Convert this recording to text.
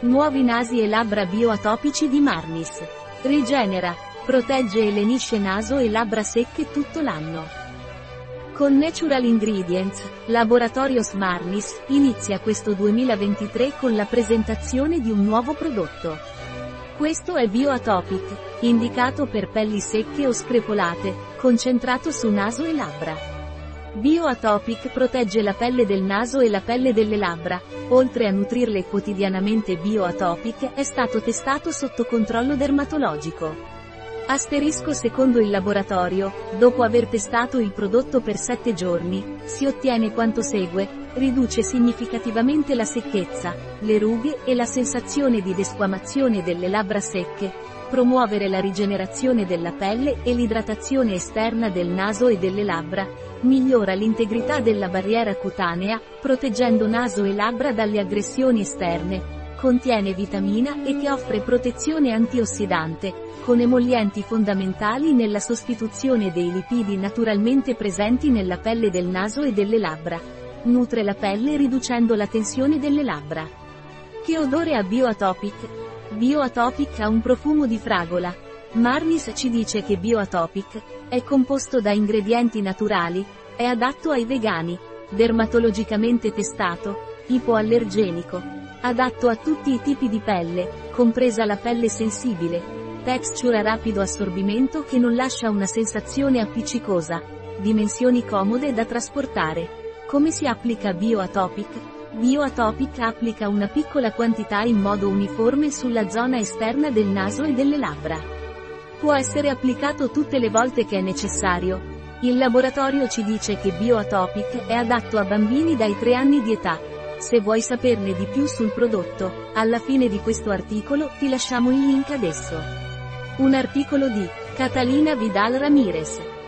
Nuovi nasi e labbra bioatopici di Marnis. Rigenera. Protegge e lenisce naso e labbra secche tutto l'anno. Con Natural Ingredients, Laboratorios Marnis, inizia questo 2023 con la presentazione di un nuovo prodotto. Questo è Bioatopic, indicato per pelli secche o screpolate, concentrato su naso e labbra. Bioatopic protegge la pelle del naso e la pelle delle labbra, oltre a nutrirle quotidianamente Bioatopic è stato testato sotto controllo dermatologico. Asterisco secondo il laboratorio, dopo aver testato il prodotto per 7 giorni, si ottiene quanto segue, riduce significativamente la secchezza, le rughe e la sensazione di desquamazione delle labbra secche, promuovere la rigenerazione della pelle e l'idratazione esterna del naso e delle labbra, migliora l'integrità della barriera cutanea, proteggendo naso e labbra dalle aggressioni esterne, contiene vitamina E che offre protezione antiossidante, con emollienti fondamentali nella sostituzione dei lipidi naturalmente presenti nella pelle del naso e delle labbra. Nutre la pelle riducendo la tensione delle labbra. Che odore ha Bioatopic? Bioatopic ha un profumo di fragola. Marnis ci dice che Bioatopic è composto da ingredienti naturali, è adatto ai vegani, dermatologicamente testato, ipoallergenico, adatto a tutti i tipi di pelle, compresa la pelle sensibile, texture a rapido assorbimento che non lascia una sensazione appiccicosa, dimensioni comode da trasportare. Come si applica Bioatopic? Bioatopic applica una piccola quantità in modo uniforme sulla zona esterna del naso e delle labbra. Può essere applicato tutte le volte che è necessario. Il laboratorio ci dice che Bioatopic è adatto a bambini dai 3 anni di età, se vuoi saperne di più sul prodotto, alla fine di questo articolo ti lasciamo il link adesso. Un articolo di Catalina Vidal Ramirez,